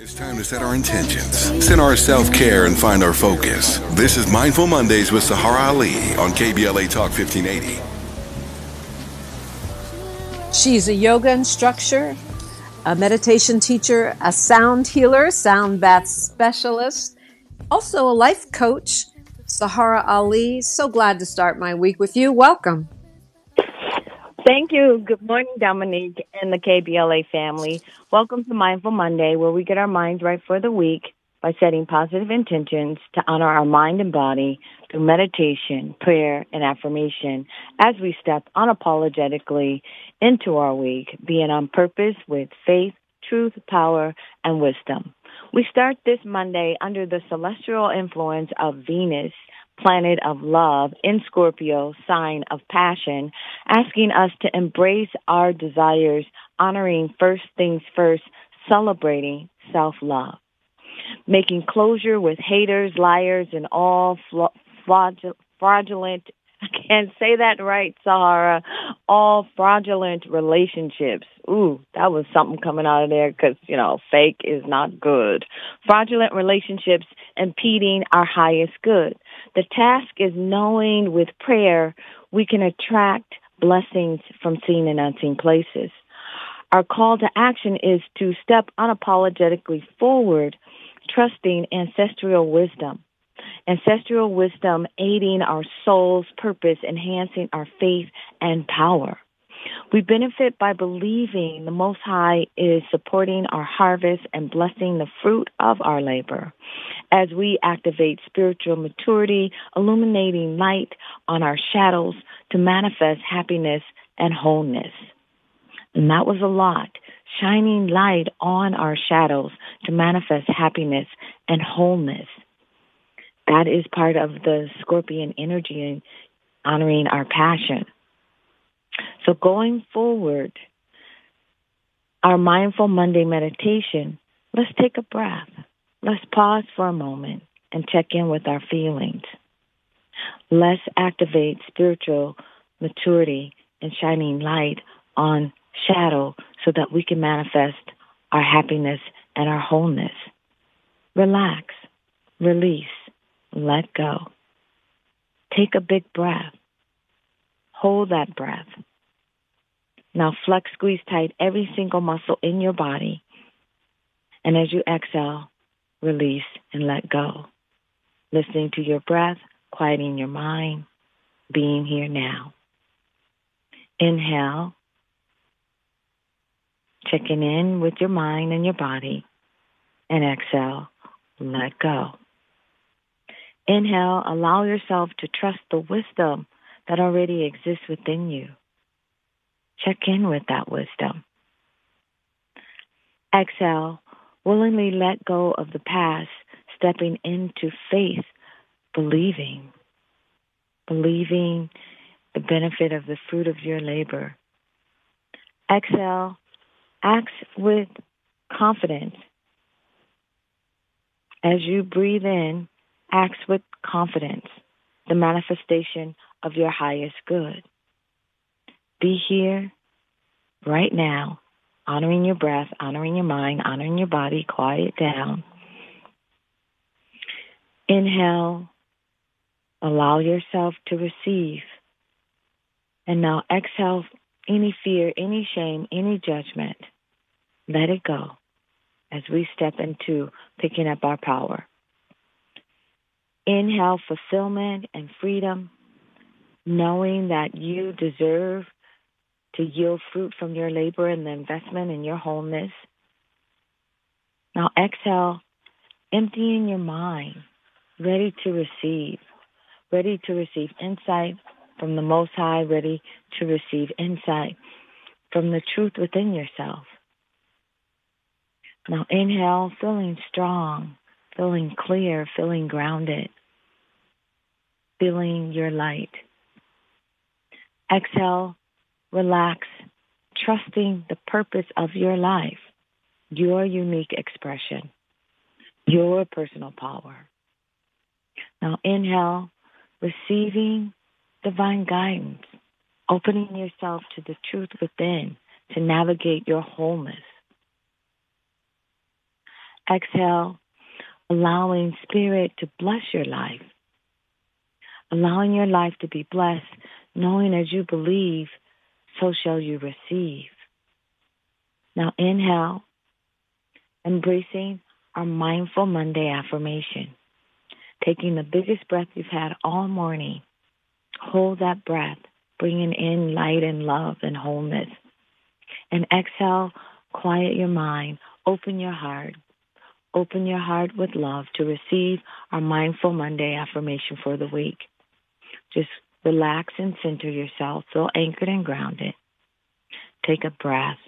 It's time to set our intentions, set our self care, and find our focus. This is Mindful Mondays with Saharah Ali on KBLA Talk 1580. She's a yoga instructor, a meditation teacher, a sound healer, sound bath specialist, also a life coach. Saharah Ali, so glad to start my week with you. Welcome. Thank you. Good morning, Dominique and the KBLA family. Welcome to Mindful Monday, where we get our minds right for the week by setting positive intentions to honor our mind and body through meditation, prayer, and affirmation as we step unapologetically into our week, being on purpose with faith, truth, power, and wisdom. We start this Monday under the celestial influence of Venus planet of love in Scorpio, sign of passion, asking us to embrace our desires, honoring first things first, celebrating self-love. Making closure with haters, liars, and all fraudulent I can't say that right, Saharah. All fraudulent relationships. Ooh, that was something coming out of there because, you know, fake is not good. Fraudulent relationships impeding our highest good. The task is knowing with prayer we can attract blessings from seen and unseen places. Our call to action is to step unapologetically forward, trusting ancestral wisdom ancestral wisdom aiding our soul's purpose, enhancing our faith and power. We benefit by believing the Most High is supporting our harvest and blessing the fruit of our labor as we activate spiritual maturity, illuminating light on our shadows to manifest happiness and wholeness. And that was a lot. Shining light on our shadows to manifest happiness and wholeness that is part of the scorpion energy and honoring our passion. So going forward, our mindful Monday meditation, let's take a breath. Let's pause for a moment and check in with our feelings. Let's activate spiritual maturity and shining light on shadow so that we can manifest our happiness and our wholeness. Relax, release, let go. Take a big breath. Hold that breath. Now flex, squeeze tight every single muscle in your body. And as you exhale, release and let go. Listening to your breath, quieting your mind, being here now. Inhale, checking in with your mind and your body. And exhale, let go. Inhale, allow yourself to trust the wisdom that already exists within you. Check in with that wisdom. Exhale, willingly let go of the past, stepping into faith, believing, believing the benefit of the fruit of your labor. Exhale, act with confidence. As you breathe in, Acts with confidence, the manifestation of your highest good. Be here right now, honoring your breath, honoring your mind, honoring your body, quiet down. Inhale, allow yourself to receive. And now exhale any fear, any shame, any judgment. Let it go as we step into picking up our power. Inhale fulfillment and freedom, knowing that you deserve to yield fruit from your labor and the investment in your wholeness. Now exhale, emptying your mind, ready to receive, ready to receive insight from the Most High, ready to receive insight from the truth within yourself. Now inhale, feeling strong, feeling clear, feeling grounded feeling your light. Exhale, relax, trusting the purpose of your life, your unique expression, your personal power. Now inhale, receiving divine guidance, opening yourself to the truth within to navigate your wholeness. Exhale, allowing Spirit to bless your life. Allowing your life to be blessed, knowing as you believe, so shall you receive. Now inhale, embracing our Mindful Monday affirmation. Taking the biggest breath you've had all morning. Hold that breath, bringing in light and love and wholeness. And exhale, quiet your mind, open your heart. Open your heart with love to receive our Mindful Monday affirmation for the week. Just relax and center yourself, feel anchored and grounded. Take a breath.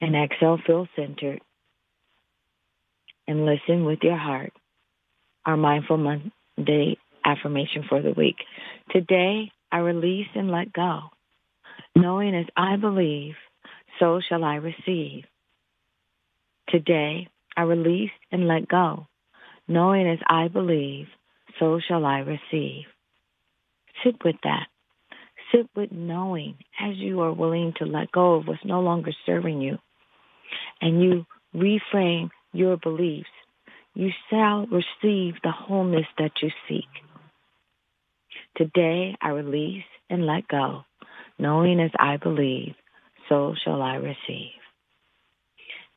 And exhale, feel centered. And listen with your heart. Our Mindful Monday affirmation for the week. Today, I release and let go, knowing as I believe, so shall I receive. Today, I release and let go, knowing as I believe, so shall I receive. Sit with that. Sit with knowing as you are willing to let go of what's no longer serving you and you reframe your beliefs, you shall receive the wholeness that you seek. Today I release and let go, knowing as I believe, so shall I receive.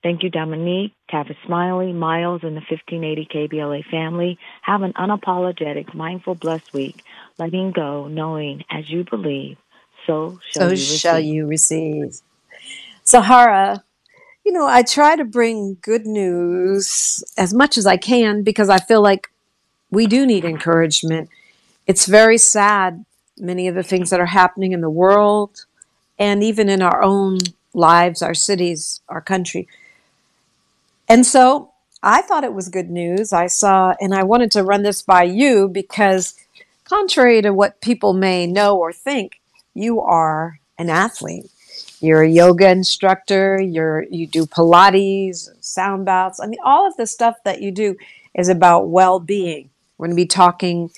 Thank you, Dominique, Tavis Smiley, Miles, and the 1580 KBLA family. Have an unapologetic, mindful, blessed week, letting go, knowing as you believe, so shall so you receive. shall you receive. Saharah, you know, I try to bring good news as much as I can because I feel like we do need encouragement. It's very sad, many of the things that are happening in the world and even in our own lives, our cities, our country. And so I thought it was good news. I saw, and I wanted to run this by you because, contrary to what people may know or think, you are an athlete. You're a yoga instructor. You're you do Pilates, sound baths. I mean, all of the stuff that you do is about well-being. We're going to be talking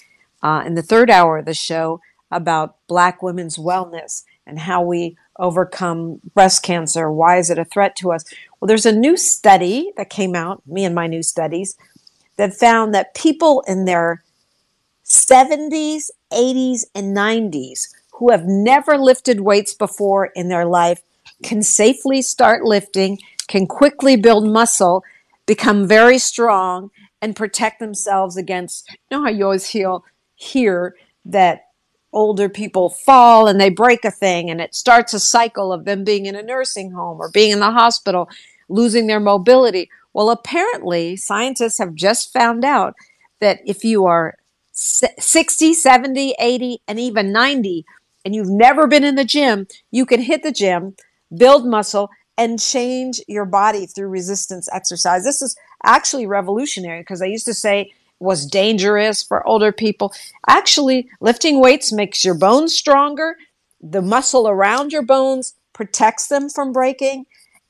uh, in the third hour of the show about Black women's wellness and how we overcome breast cancer. Why is it a threat to us? Well, there's a new study that came out, me and my new studies, that found that people in their 70s, 80s, and 90s who have never lifted weights before in their life can safely start lifting, can quickly build muscle, become very strong, and protect themselves against, you know how you always hear, hear that older people fall and they break a thing and it starts a cycle of them being in a nursing home or being in the hospital, losing their mobility. Well, apparently, scientists have just found out that if you are 60, 70, 80, and even 90, and you've never been in the gym, you can hit the gym, build muscle, and change your body through resistance exercise. This is actually revolutionary because I used to say was dangerous for older people. Actually, lifting weights makes your bones stronger. The muscle around your bones protects them from breaking.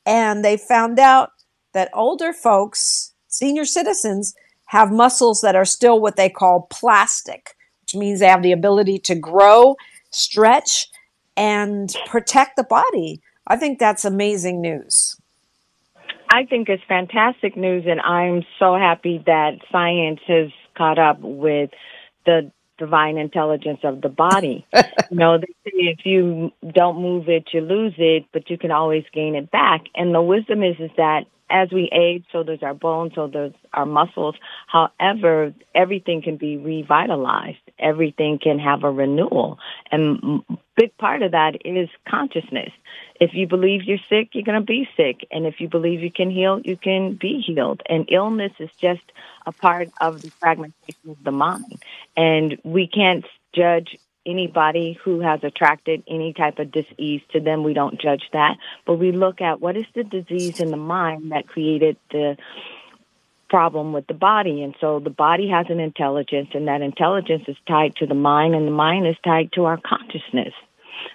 And they found out that older folks, senior citizens, have muscles that are still what they call plastic, which means they have the ability to grow stretch, and protect the body. I think that's amazing news. I think it's fantastic news, and I'm so happy that science has caught up with the divine intelligence of the body. you know, they say if you don't move it, you lose it, but you can always gain it back. And the wisdom is is that as we age, so does our bones, so does our muscles. However, everything can be revitalized. Everything can have a renewal. And big part of that is consciousness. If you believe you're sick, you're going to be sick. And if you believe you can heal, you can be healed. And illness is just a part of the fragmentation of the mind. And we can't judge anybody who has attracted any type of disease to them. We don't judge that, but we look at what is the disease in the mind that created the problem with the body. And so the body has an intelligence and that intelligence is tied to the mind and the mind is tied to our consciousness.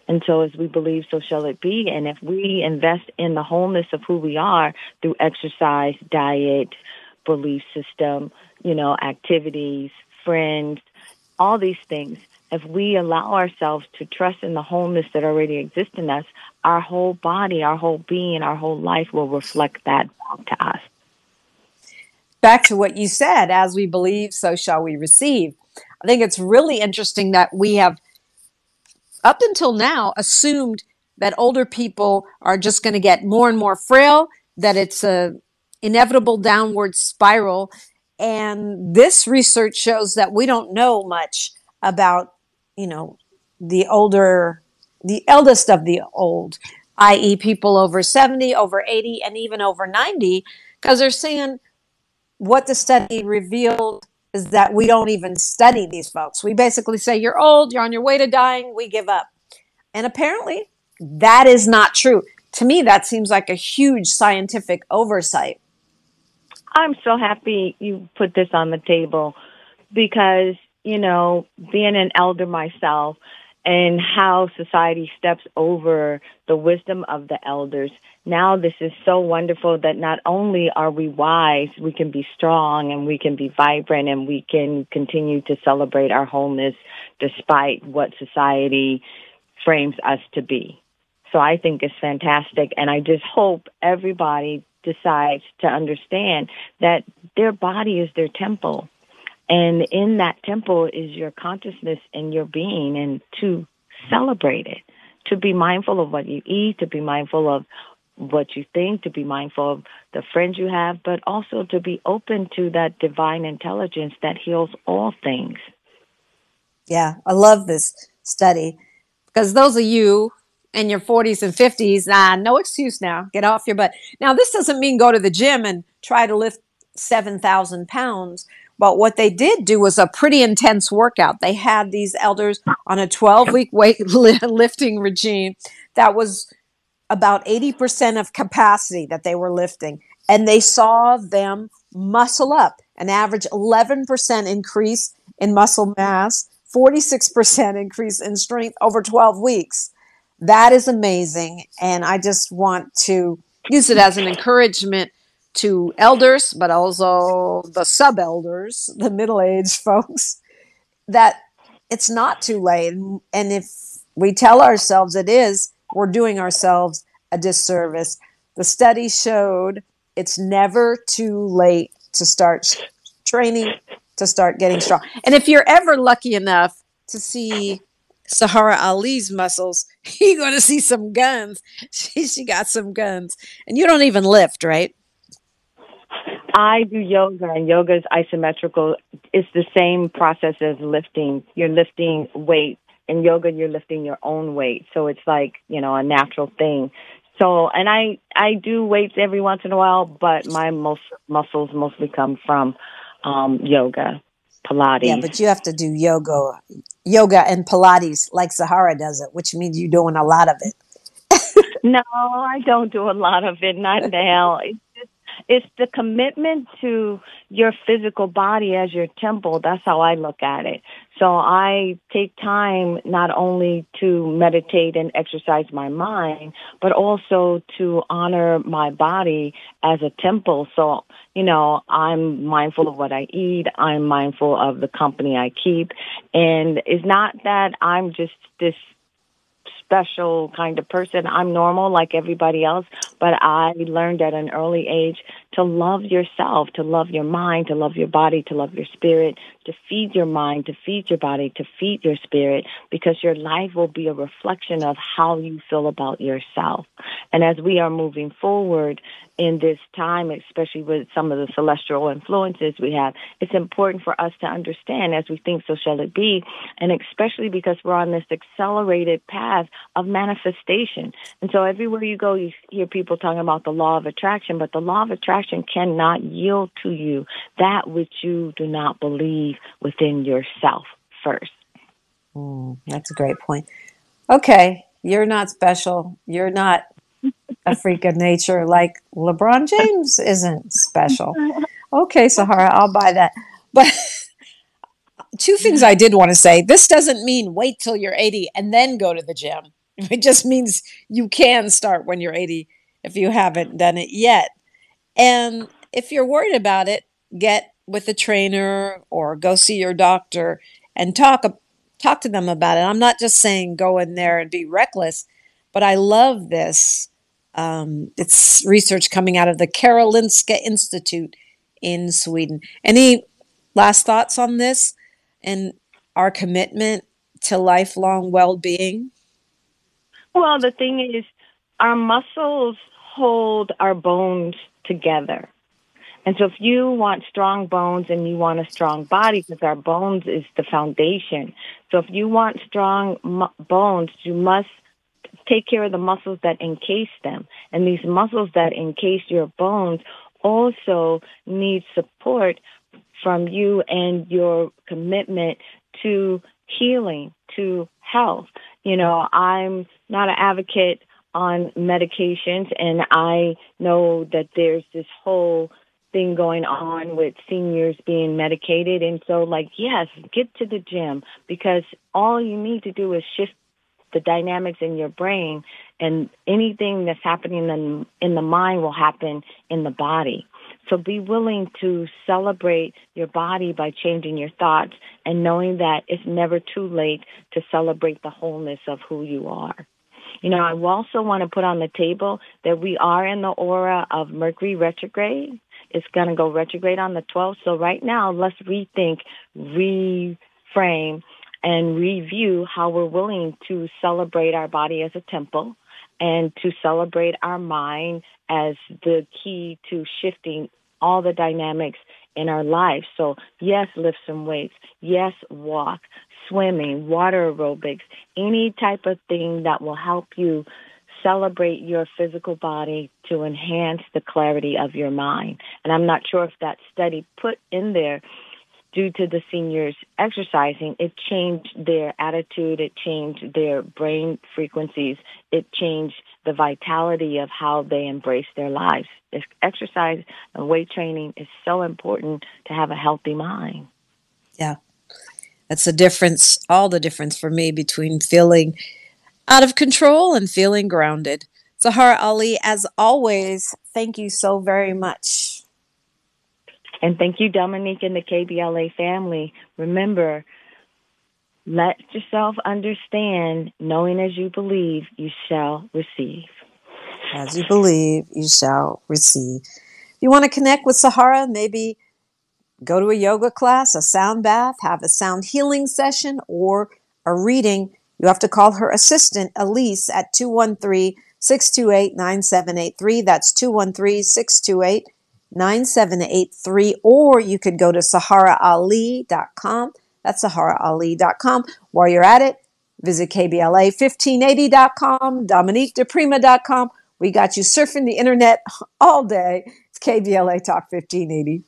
And so as we believe, so shall it be. And if we invest in the wholeness of who we are through exercise, diet, belief system, you know, activities, friends, all these things, if we allow ourselves to trust in the wholeness that already exists in us, our whole body, our whole being, our whole life will reflect that back to us. Back to what you said, as we believe, so shall we receive. I think it's really interesting that we have, up until now, assumed that older people are just going to get more and more frail, that it's a inevitable downward spiral. And this research shows that we don't know much about, you know, the older, the eldest of the old, i.e., people over 70, over 80, and even over 90, because they're saying what the study revealed is that we don't even study these folks. We basically say, you're old, you're on your way to dying, we give up. And apparently, that is not true. To me, that seems like a huge scientific oversight. I'm so happy you put this on the table because, you know, being an elder myself and how society steps over the wisdom of the elders. Now this is so wonderful that not only are we wise, we can be strong and we can be vibrant and we can continue to celebrate our wholeness despite what society frames us to be. So I think it's fantastic. And I just hope everybody decides to understand that their body is their temple. And in that temple is your consciousness and your being and to celebrate it, to be mindful of what you eat, to be mindful of what you think, to be mindful of the friends you have, but also to be open to that divine intelligence that heals all things. Yeah, I love this study because those of you in your 40s and 50s, nah, no excuse now. Get off your butt. Now, this doesn't mean go to the gym and try to lift 7,000 pounds. But what they did do was a pretty intense workout. They had these elders on a 12 week weight lifting regime that was about 80% of capacity that they were lifting. And they saw them muscle up, an average 11% increase in muscle mass, 46% increase in strength over 12 weeks. That is amazing. And I just want to use it as an encouragement to elders, but also the sub elders, the middle aged folks, that it's not too late. And if we tell ourselves it is, we're doing ourselves a disservice. The study showed it's never too late to start training, to start getting strong. And if you're ever lucky enough to see Saharah Ali's muscles, you're going to see some guns. She, she got some guns. And you don't even lift, right? I do yoga, and yoga is isometrical. It's the same process as lifting. You're lifting weight. In yoga, you're lifting your own weight. So it's like, you know, a natural thing. So, and I, I do weights every once in a while, but my most muscles mostly come from, um, yoga, Pilates. Yeah, but you have to do yoga, yoga and Pilates like Saharah does it, which means you're doing a lot of it. no, I don't do a lot of it. Not now. It's it's the commitment to your physical body as your temple. That's how I look at it. So I take time not only to meditate and exercise my mind, but also to honor my body as a temple. So, you know, I'm mindful of what I eat. I'm mindful of the company I keep. And it's not that I'm just this special kind of person. I'm normal like everybody else, but I learned at an early age to love yourself, to love your mind, to love your body, to love your spirit, to feed your mind, to feed your body, to feed your spirit, because your life will be a reflection of how you feel about yourself. And as we are moving forward, in this time, especially with some of the celestial influences we have, it's important for us to understand as we think, so shall it be, and especially because we're on this accelerated path of manifestation. And so everywhere you go, you hear people talking about the law of attraction, but the law of attraction cannot yield to you that which you do not believe within yourself first. Mm, that's a great point. Okay, you're not special. You're not a freak of nature like LeBron James isn't special. Okay, Saharah, I'll buy that. But two things I did want to say. This doesn't mean wait till you're 80 and then go to the gym. It just means you can start when you're 80 if you haven't done it yet. And if you're worried about it, get with a trainer or go see your doctor and talk talk to them about it. I'm not just saying go in there and be reckless, But I love this. Um, it's research coming out of the Karolinska Institute in Sweden. Any last thoughts on this and our commitment to lifelong well being? Well, the thing is, our muscles hold our bones together. And so if you want strong bones and you want a strong body, because our bones is the foundation. So if you want strong mu- bones, you must take care of the muscles that encase them. And these muscles that encase your bones also need support from you and your commitment to healing, to health. You know, I'm not an advocate on medications and I know that there's this whole thing going on with seniors being medicated. And so, like, yes, get to the gym because all you need to do is shift the dynamics in your brain, and anything that's happening in, in the mind will happen in the body. So be willing to celebrate your body by changing your thoughts and knowing that it's never too late to celebrate the wholeness of who you are. You know, I also want to put on the table that we are in the aura of Mercury retrograde. It's going to go retrograde on the 12th. So right now, let's rethink, reframe, and review how we're willing to celebrate our body as a temple and to celebrate our mind as the key to shifting all the dynamics in our life. So yes, lift some weights. Yes, walk, swimming, water aerobics, any type of thing that will help you celebrate your physical body to enhance the clarity of your mind. And I'm not sure if that study put in there due to the seniors exercising, it changed their attitude, it changed their brain frequencies, it changed the vitality of how they embrace their lives. Exercise and weight training is so important to have a healthy mind. Yeah. That's the difference, all the difference for me between feeling out of control and feeling grounded. Saharah Ali, as always, thank you so very much. And thank you, Dominique and the KBLA family. Remember, let yourself understand, knowing as you believe, you shall receive. As you believe, you shall receive. If you want to connect with Saharah, maybe go to a yoga class, a sound bath, have a sound healing session, or a reading you have to call her assistant, Elsie, at 213 628 9783. That's 213 628 9783. Or you could go to saharahali.com. That's saharahali.com. While you're at it, visit KBLA1580.com, DominiqueDiPrima.com. We got you surfing the internet all day. It's KBLA Talk 1580.